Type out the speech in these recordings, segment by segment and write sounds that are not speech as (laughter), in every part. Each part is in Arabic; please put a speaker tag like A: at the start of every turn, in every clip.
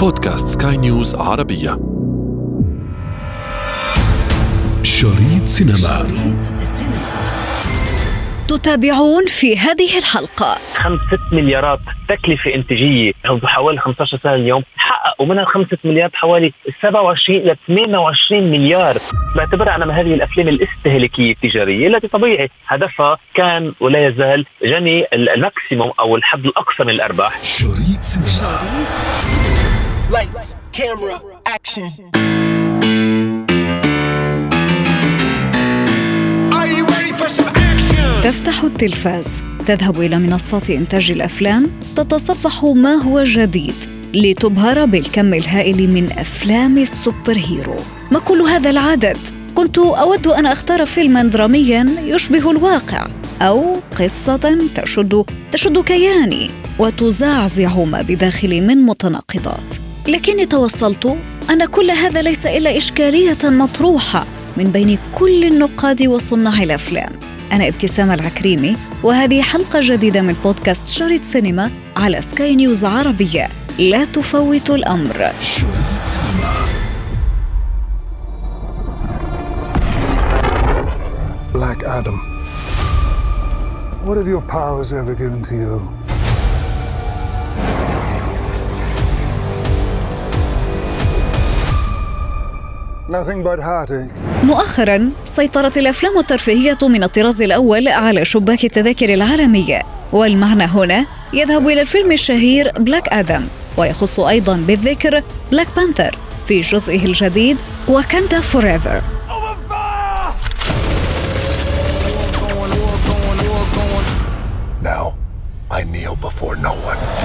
A: بودكاست سكاي نيوز عربية. شريط سينما. شريط سينما
B: تتابعون في هذه الحلقة.
C: خمس ست مليارات تكلفة إنتاجية. حوالي 15 سنة اليوم. حققوا منها خمسة مليارات حوالي 27 إلى 28 مليار. بعتبرها أنا من هذه الأفلام الاستهلاكية التجارية التي طبيعي هدفها كان ولا يزال جني ال maximum أو الحد الأقصى من الأرباح. شريط سينما. Lights, camera, action.
B: تفتح التلفاز. تذهب إلى منصات إنتاج الأفلام. تتصفح ما هو جديد. لتبهر بالكم الهائل من أفلام السوبر هيرو. ما كل هذا العدد؟ كنت أود أن أختار فيلما دراميا يشبه الواقع أو قصة تشد تشد كياني وتزعزع ما بداخلي من متناقضات. لكني توصلت أن كل هذا ليس إلا إشكالية مطروحة من بين كل النقاد وصناع الأفلام. أنا ابتسام العكريمي وهذه حلقة جديدة من بودكاست شريط سينما على سكاي نيوز عربية. لا تفوت الأمر.
D: Black Adam What have your powers ever given to you?
B: مؤخرا سيطرت الأفلام الترفيهية من الطراز الأول على شباك التذاكر العالميه والمعنى هنا يذهب إلى الفيلم الشهير بلاك آدم ويخص أيضا بالذكر بلاك بانثر في جزئه الجديد وكاندا فوريفر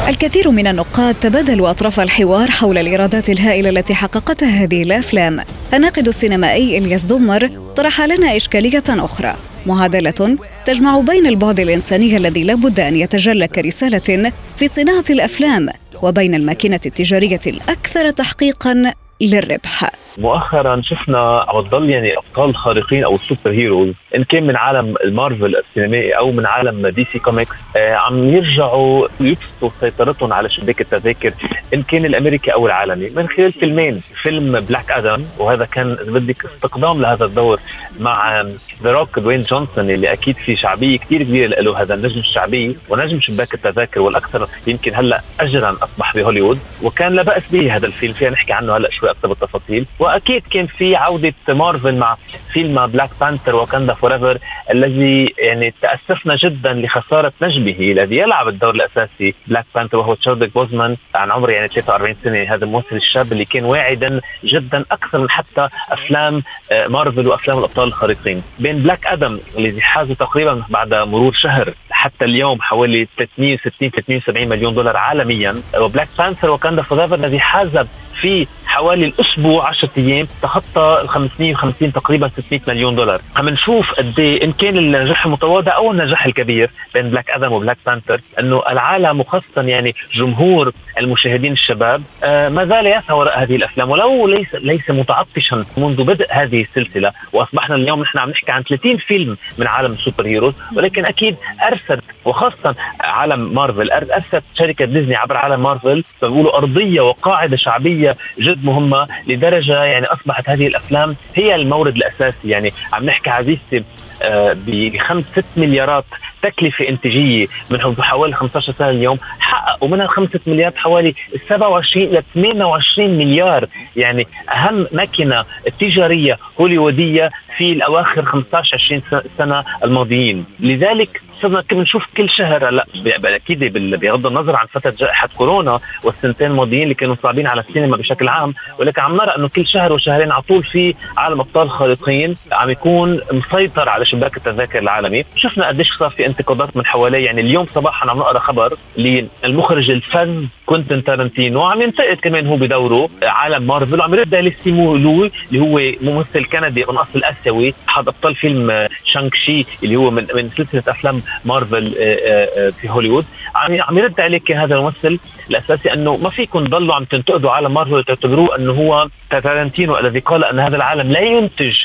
B: الكثير من النقاد تبادلوا أطراف الحوار حول الإيرادات الهائلة التي حققتها هذه الأفلام. الناقد السينمائي إلياس دومر طرح لنا إشكالية أخرى. معادلة تجمع بين البعد الإنساني الذي لا بد أن يتجلى كرسالة في صناعة الأفلام وبين الماكينة التجارية الأكثر تحقيقاً للربح.
C: مؤخرا شفنا عم تضل يعني أبطال الخارقين أو ال super heroes إن كان من عالم المارفل السينمائي أو من عالم دي سي كوميكس آه عم يرجعوا يبسطوا سيطرتهم على شباك التذاكر إن كان الأمريكي أو العالمي. من خلال فيلمين فيلم بلاك آدم وهذا كان بدك استقدام لهذا الدور مع ذا روك دوين جونسون اللي أكيد في شعبية كثير كبيرة له هذا النجم الشعبي ونجم شباك التذاكر والأكثر يمكن هلأ اجرا أصبح بهوليوود. وكان لا بأس به هذا الفيلم فينا نحكي عنه هلأ شوي أكثر بالتفاصيل. وأكيد كان في عودة مارفل مع فيلم بلاك بانثر Wakanda Forever الذي يعني تأسفنا جدا لخسارة نجمه الذي يلعب الدور الأساسي بلاك بانثر وهو تشادويك بوزمان. عن عمر يعني 43 سنة هذا الممثل الشاب اللي كان واعدا جدا أكثر من حتى أفلام آه، مارفل وأفلام الأبطال الخارقين. بين بلاك آدم الذي حاز تقريبا بعد مرور شهر حتى اليوم حوالي 360 370 مليون دولار عالميا وبلاك بانثر Wakanda Forever الذي حاز في حوالي الأسبوع 10 أيام تخطى ال 550 تقريبا 600 مليون دولار. عم نشوف قد إيه إن كان النجاح المتواضع أو النجاح الكبير بين بلاك آدم وبلاك بانثر إنه العالم وخاصة يعني جمهور المشاهدين الشباب آه ما زال يسعى وراء هذه الأفلام ولو ليس ليس متعطشا منذ بدء هذه السلسلة وأصبحنا اليوم نحن عم نحكي عن 30 فيلم من عالم ال super heroes ولكن أكيد ارست وخاصة عالم مارفل ارست شركة ديزني عبر عالم مارفل بيقولوا أرضية وقاعدة شعبية جد مهمة لدرجة يعني أصبحت هذه الأفلام هي المورد الأساسي. يعني عم نحكي عزيزتي آه، بخمس ست مليارات تكلفة إنتاجية من حوالي 15 سنة اليوم. حققوا منها خمسة مليارات حوالي 27 إلى 28 مليار. يعني أهم ماكينة تجارية هوليوودية في الأواخر 15 20 سنة الماضيين. لذلك صرنا بنشوف كل شهر هلا أكيد بغض النظر عن فترة جائحة كورونا والسنتين الماضيين اللي كانوا صعبين على السينما بشكل عام ولكن عم نرى إنه كل شهر وشهرين على طول في عالم أبطال خارقين عم يكون مسيطر على شباك التذاكر العالمي. شفنا قديش صار في انتقادات من حواليه. يعني اليوم صباحا عم نقرأ خبر للمخرج الفذ كوينتن تارنتينو عم ينتقد كمان هو بدوره عالم مارفل. وعم يرد عليه سيمو ليو اللي هو ممثل كندي من اصل اسيوي احد أبطال فيلم شانغ تشي اللي هو من من سلسلة أفلام مارفل آه، آه، في هوليوود. عم عم يرد عليه هذا الممثل الأساسي أنه ما فيكم تضلوا عم تنتقدوا عالم مارفل وتعتبروه أنه هو تارنتينو الذي قال أن هذا العالم لا ينتج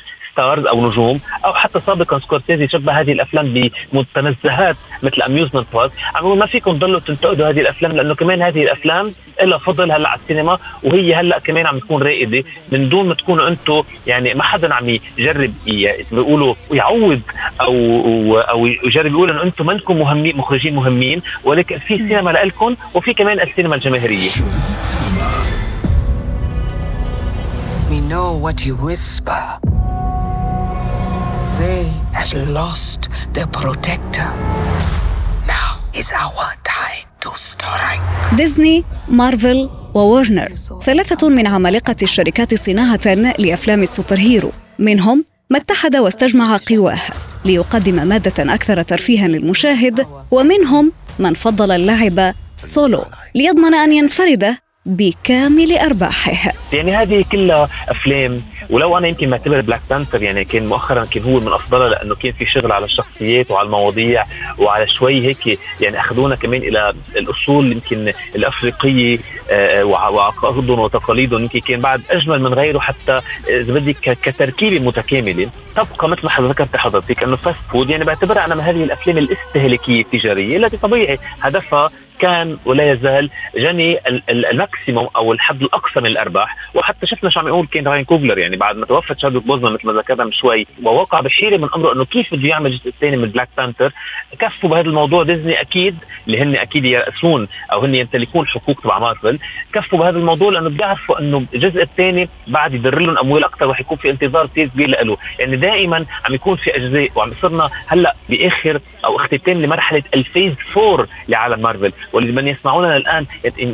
C: stars أو نجوم أو حتى سابقا سكورسيزي شبه هذه الأفلام بمتنزهات مثل amusement park عم ما فيكم تضلوا تنتقدوا هذه الأفلام لأنه كمان هذه الأفلام لها فضل هلأ على السينما وهي هلأ كمان عم تكون رائدة. من دون ما تكونوا أنتم يعني ما حدا عم يجرب بيقولوا يعوض أو أو يجرب يقول إنه أنتم منكم مهمين مخرجين مهمين ولكن في سينما لكم وفي كمان السينما الجماهيرية. We know what you whisper.
B: Have lost their protector. Now is our time to strike. ديزني، مارفل وورنر ثلاثة من عمالقة الشركات صناعة لأفلام ال super hero منهم ما اتحد واستجمع قواه ليقدم مادة أكثر ترفيها للمشاهد ومنهم من فضل اللعب سولو ليضمن أن ينفرد بكامل أرباحه.
C: يعني هذه كلها أفلام ولو أنا يمكن معتبر بلاك بانثر يعني كان مؤخرا كان هو من افضلها لأنه كان في شغل على الشخصيات وعلى المواضيع وعلى شوي هيك يعني أخذونا كمان إلى الأصول يمكن الأفريقية آه، وعقائدهم وتقاليدهم يمكن كان بعد أجمل من غيره حتى إذا بدك كتركيبة متكاملة. تبقى مثل ما ذكرت حضرتك أنه fast food يعني بعتبرها أنا من هذه الأفلام الاستهلاكية التجارية التي طبيعي هدفها كان ولا يزال جني ال maximum أو الحد الأقصى من الأرباح. وحتى شفنا شو عم يقول كمان راين كوغلر. يعني بعد ما توفى تشادويك بوزمان مثل ما ذكرنا من شوي ووقع بحيرة من أمره إنه كيف بده يعمل الجزء الثاني من بلاك بانثر كفوا بهذا الموضوع. ديزني أكيد اللي هن أكيد يرأسون أو هن يمتلكون حقوق تبع مارفل كفوا بهذا الموضوع لأنه بيعرفوا إنه الجزء الثاني بعد يدر لهم أموال أكثر رح يكون في انتظار كثير كبير له يعني دائما عم يكون في أجزاء وعم يصيرنا هلأ بآخر أو اختتام لمرحلة ال phase 4 لعالم مارفل. واللي من يسمعوننا الآن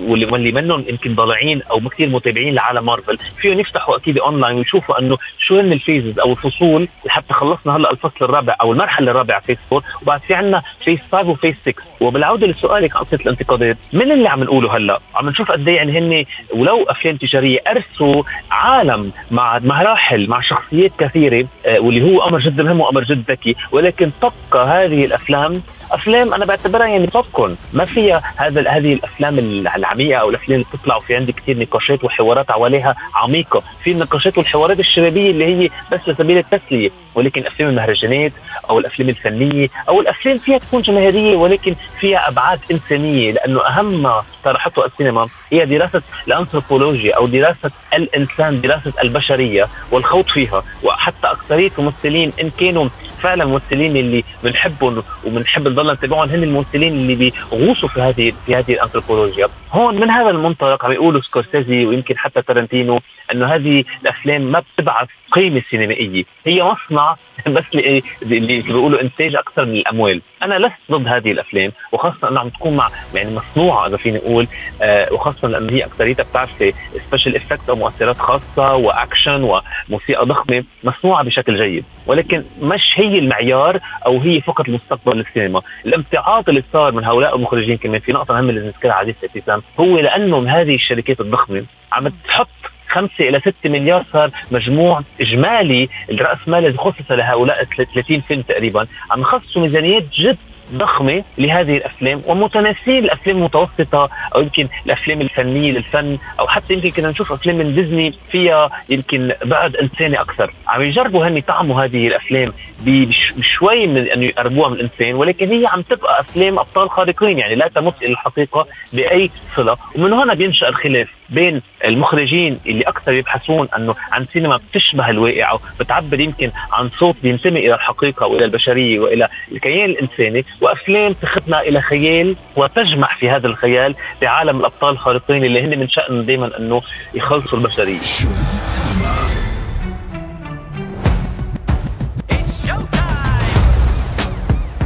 C: واللي منهم يمكن ضالعين أو كثير متابعين لعالم مارفل فيهم يفتحوا أكيد أونلاين ويشوفوا أنه شو هن ال phases أو الفصول لحتى خلصنا هلأ الفصل الرابع أو المرحلة الرابعة phase 4 وبعد في عندنا phase 5 و phase 6 وبالعودة لسؤالك قصة الانتقادات من اللي عم نقوله هلأ؟ عم نشوف قد إيه يعني هن ولو أفلام تجارية أرسوا عالم مع مراحل مع شخصيات كثيرة آه، واللي هو أمر جدا مهم وأمر جدا ذكي ولكن تبقى هذه الأفلام أفلام أنا بعتبرها يعني بوب ما فيها هذا هذه الأفلام العميقة أو الأفلام اللي بتطلع وفي عندي كثير نقاشات وحوارات حواليها عميقة. في النقاشات والحوارات الشبابية اللي هي بس لسبيل التسلية ولكن أفلام المهرجانات أو الأفلام الفنية أو الأفلام فيها تكون جماهيرية ولكن فيها أبعاد إنسانية. لأنه أهم ما طرحته السينما هي دراسة الأنثروبولوجيا أو دراسة الإنسان دراسة البشرية والخوض فيها. وحتى أكثرية الممثلين إن كانوا فعلا الممثلين اللي بنحبهم وبنحب نضل نتابعهم هن الممثلين اللي بيغوصوا في هذه في هذه الأنثروبولوجيا. هون من هذا المنطلق عم يقولوا سكورسيزي ويمكن حتى تارنتينو إنه هذه الأفلام ما بتبعث قيمة سينمائية. هي مصنع (laughs) بس اللي بيقولوا إنتاج أكثر من الأموال. أنا لست ضد هذه الأفلام وخاصة إنها عم تكون مع يعني مصنوعة إذا فيني أقول. آه وخاصة لأنه هي أكثريتها بتعرفي special effect أو مؤثرات خاصة وأكشن وموسيقى ضخمة مصنوعة بشكل جيد. ولكن مش هي المعيار أو هي فقط المستقبل للسينما الامتعاض اللي صار من هؤلاء المخرجين كمان في نقطة مهمة اللي نذكرها عزيزتي ابتسام هو لأنه هذه الشركات الضخمة عم تحط خمسة إلى ستة مليار صار مجموع إجمالي الرأس مال اللي خصص لهؤلاء 30 فيلم تقريبا. عم يخصصوا ميزانيات جد ضخمة لهذه الأفلام ومتناسين الافلام المتوسطه أو يمكن الأفلام الفنية للفن أو حتى يمكن كنا نشوف أفلام من ديزني فيها يمكن بعد انساني أكثر. عم يجربوا هن يطعموا هذه الأفلام بشوي من انه يقربوها من الإنسان ولكن هي عم تبقى أفلام أبطال خارقين يعني لا تمت إلى الحقيقة بأي صلة. ومن هنا بينشأ الخلاف. بين المخرجين اللي أكثر يبحثون أنه عن سينما بتشبه الواقع بتعبر يمكن عن صوت بينتمي إلى الحقيقة وإلى البشرية وإلى الكيان الإنساني وأفلام تخدنا إلى خيال وتجمع في هذا الخيال بعالم الأبطال الخارقين اللي هن من شأنهم دائما أنه يخلصوا البشرية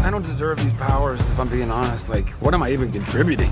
C: I don't deserve these powers if I'm being honest. Like, what am I even contributing?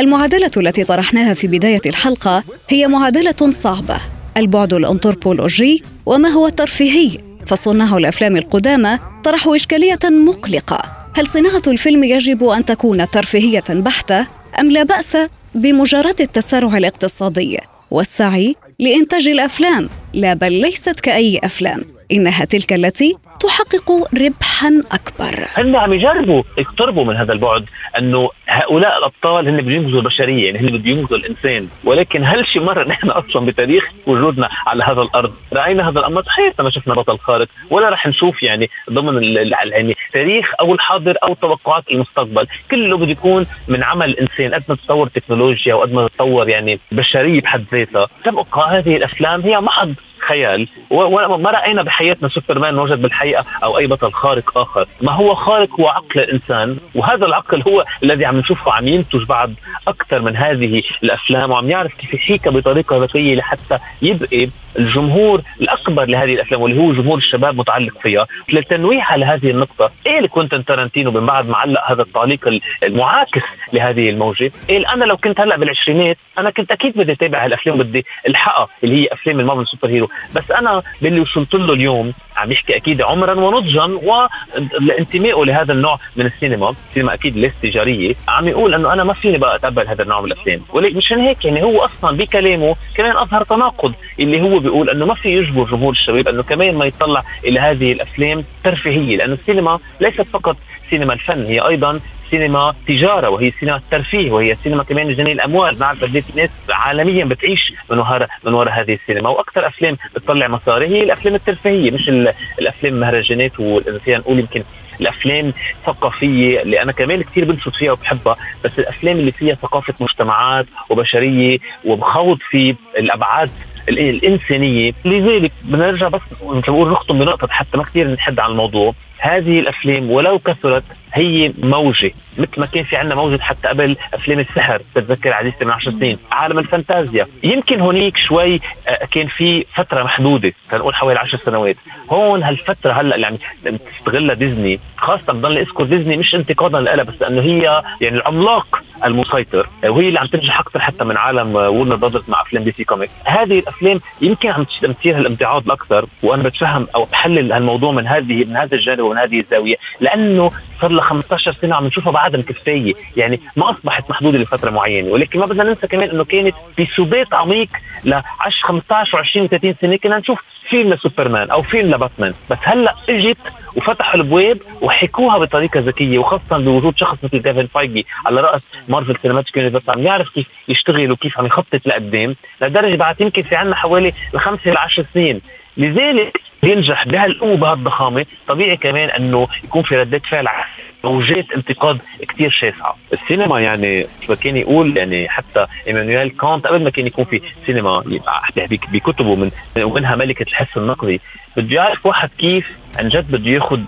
B: المعادلة التي طرحناها في بداية الحلقة هي معادلة صعبة. البعد الأنثروبولوجي وما هو الترفيهي؟ فصناع الأفلام القدامى طرحوا إشكالية مقلقة. هل صناعة الفيلم يجب أن تكون ترفيهية بحتة أم لا بأس بمجرد التسارع الاقتصادي والسعي لإنتاج الأفلام؟ لا بل ليست كأي أفلام. إنها تلك التي تحقق ربحا أكبر.
C: هن عم يجربوا يقتربوا من هذا البعد إنه هؤلاء الأبطال هن بده ينقذوا البشرية يعني هن بده ينقذوا الإنسان. ولكن هل شي مرة (laughs) نحن أصلا بتاريخ وجودنا على هذا الأرض؟ رأينا هذا الأمر؟ حياتنا ما شفنا بطل خارق ولا رح نشوف يعني ضمن يعني تاريخ أو الحاضر أو توقعات المستقبل. كله بده يكون من عمل الانسان قد ما تطور التكنولوجيا وقد ما تطور يعني البشريه بحد ذاتها. تبقى هذه الأفلام هي محض خيال. وما رأينا بحياتنا سوبرمان موجود بالحقيقة أو أي بطل خارق آخر. ما هو خارق هو عقل الإنسان. وهذا العقل هو الذي عم نشوفه عم ينتج بعد أكثر من هذه الأفلام وعم يعرف كيف يحيكها بطريقة ذكية لحتى يبقي الجمهور الأكبر لهذه الأفلام واللي هو جمهور الشباب متعلق فيها. للتنويه على هذه النقطة إيه كوينتن تارانتينو من بعد ما علق هذا التعليق المعاكس لهذه الموجة؟ إيه أنا لو كنت هلأ بالعشرينات أنا كنت أكيد بدي أتابع هالأفلام بدي ألحقها اللي هي أفلام المارفل superhero. بس أنا باللي وصلت له اليوم عم يحكي أكيد عمرا ونضجا وانتمائه لهذا النوع من السينما السينما أكيد ليس تجاريه عم يقول إنه أنا ما فيني بقى اتقبل هذا النوع من الأفلام. ولكن مشان هيك يعني هو أصلا بكلامه كمان أظهر تناقض اللي هو بيقول إنه ما في يجبر جمهور الشباب إنه كمان ما يطلع إلى هذه الأفلام ترفيهية لأنه السينما ليست فقط سينما الفن هي أيضا سينما تجارة وهي سينما الترفيه وهي سينما كمان جني الأموال. نعرف قد الناس عالميا بتعيش من وراء من وراء هذه السينما وأكثر أفلام بتطلع مصاري هي الأفلام الترفيهية مش الأفلام المهرجانات فينا نقول يمكن الأفلام الثقافيه اللي أنا كمان كثير بنشط فيها وبحبها بس الأفلام اللي فيها ثقافة مجتمعات وبشرية وبخوض في الأبعاد الإنسانية. لذلك بدنا نرجع بس نقول نختم بنقطة حتى ما كثير نحد عن الموضوع. هذه الأفلام ولو كثرت هي موجة. مثل ما كان في عندنا موجه حتى قبل أفلام السحر بتذكر عزيزتي من 10 سنين عالم الفانتازيا. يمكن هونيك شوي آه، كان في فترة محدودة نقول حوالي 10 سنوات. هون هالفترة هلأ اللي عم تستغلها ديزني خاصة بضل اذكر ديزني مش انتقادا لها بس انه هي يعني العملاق المسيطر وهي اللي عم تنجح أكثر حتى من عالم وورنر براذرز مع أفلام دي سي كوميك هذه الأفلام يمكن عم تصير هالامتعاض الاكثر وأنا بتفهم أو بحلل هالموضوع من هذه من هذا الجانب ومن هذه الزاوية لأنه صار لها 15 سنة عم نشوفها بعدها كفاية. يعني ما أصبحت محدودة لفترة معينة. ولكن ما بدنا ننسى كمان إنه كانت في سبات عميق ل 10 15 و20 و30 سنة كنا نشوف فيلم لسوبرمان أو فيلم لباتمان. بس هلأ إجت وفتحوا الأبواب وحكوها بطريقة ذكية وخاصة بوجود شخص مثل كيفن فايجي على رأس Marvel Cinematic Universe عم يعرف كيف يشتغل وكيف عم يخطط لقدام. لدرجة بعد يمكن في عندنا حوالي الخمسة ل 10 سنين. لذلك ينجح بهالقوه وبهالضخامه طبيعي كمان إنه يكون في ردة فعل موجات انتقاد كثير شاسعه السينما يعني ما كان يقول يعني حتى إيمانويل كانت قبل ما كان يكون في سينما بكتبه من ومنها ملكة الحس النقدي. بده يعرف واحد كيف عن جد بده ياخذ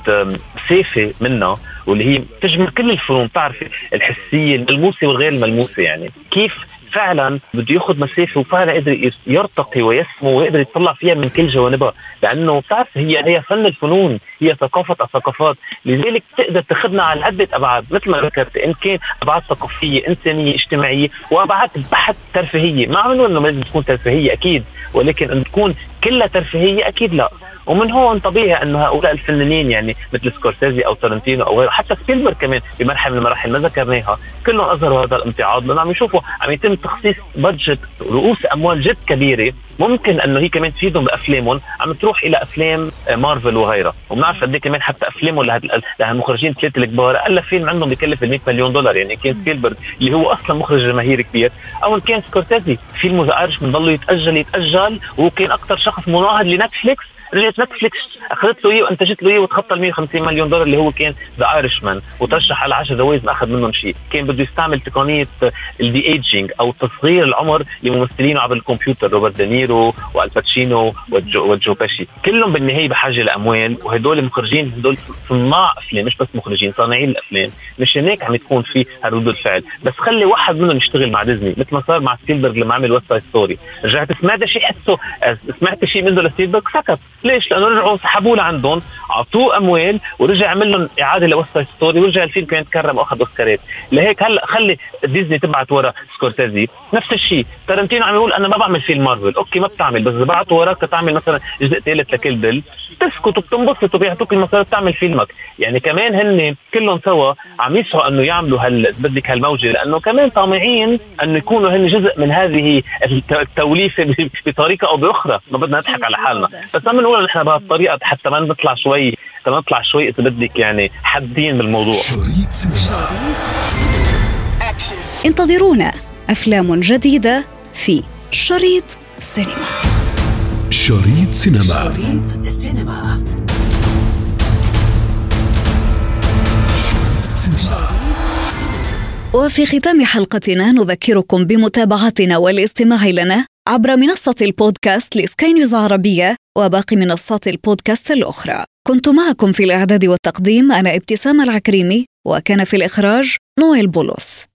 C: مسافه منها واللي هي تجمع كل الفنون بتعرفي الحسية الملموسة والغير الملموسة يعني. كيف فعلا بده ياخذ مسافة وفعلا قدر يرتقي ويسمو ويقدر يطلع فيها من كل جوانبها لأنه بتعرف هي هي فن الفنون هي ثقافة الثقافات. لذلك تقدر تاخذنا على عدة أبعاد مثل ما ذكرت إن كان أبعاد ثقافية إنسانية اجتماعية وأبعاد بحت ترفيهية. ما عم نقول إنه لازم تكون ترفيهية أكيد ولكن إن تكون كلها ترفيهية؟ أكيد لا. ومن هون طبيعي إنه هؤلاء الفنانين يعني مثل سكورسيزي أو تارنتينو أو غيره حتى سبيلبرغ كمان بمرحلة من المراحل ما ذكرناها كلهم أظهروا هذا الامتعاض لأنه عم يشوفوا عم يتم تخصيص budget رؤوس أموال جد كبيرة ممكن انه هي كمان تفيدهم بأفلامهم. عم تروح إلى أفلام مارفل وغيرها. وبنعرف قد إيه كمان حتى أفلامهم لهالمخرجين الثلاثه الكبار. أقل فيلم عندهم بكلف ال 100 مليون دولار. يعني كان سبيلبرغ اللي هو أصلا مخرج جماهيري كبير. أو ان كان سكورسيزي. فيلمه The Irishman ضله يتأجل يتأجل. وهو كان أكثر شخص مناهض لنتفليكس رجعت نتفليكس أخذت له اياه وأنتجت له اياه وتخطى ال 150 مليون دولار اللي هو كان The Irishman وترشح على 10 جوائز ما أخذ منهم شيء، كان بده يستعمل تقنية ال de-aging أو تصغير العمر لممثلينه عبر الكمبيوتر روبرت دينيرو وآل باتشينو وجو بيشي، كلهم بالنهاية بحاجة لأموال وهدول مخرجين هدول صناع أفلام مش بس مخرجين صانعين الأفلام، مش هناك عم تكون في ردود الفعل، بس خلي واحد منهم يشتغل مع ديزني مثل ما صار مع سبيلبرغ لما عمل West Side Story، رجعت سمعت شيء حسه سمعت شيء منه لسبيلبرغ سكت، ليش؟ لأنه رجعوا سحبوه لعندهم أعطوه أموال ورجع عمل لهم إعادة ل West Side Story ورجع الفيلم كان تكرم وأخذ أوسكارات. لهيك هلأ خلي ديزني تبعت ورا سكورسيزي نفس الشيء تارنتينو عم يقول أنا ما بعمل فيلم مارفل. أوكي ما بتعمل بس إذا بعتوا وراك تعمل مثلا جزء ثالث ل Kill Bill بتسكت وبتنبسط وبيعطوك المصاري بتعمل فيلمك. يعني كمان هن كلهم سوا عم يسعوا إنه يعملوا هال بدك هالموجة. لأنه كمان طامعين إنه يكونوا هن جزء من هذه التوليفة (laughs) بطريقة أو بأخرى. ما بدنا نضحك على حالنا. بس عم نقول نحن بهالطريقه حتى ما نطلع شوي نطلع شوي إذا بدك يعني حادين بالموضوع. شريط سينما.
B: انتظرونا أفلام جديدة في شريط سينما.
A: شريط سينما. شريط سينما.
B: وفي ختام حلقتنا نذكركم بمتابعتنا والاستماع لنا عبر منصة البودكاست لسكاي نيوز عربية وباقي منصات البودكاست الأخرى. كنت معكم في الإعداد والتقديم أنا إبتسام العكريمي وكان في الإخراج نويل بولس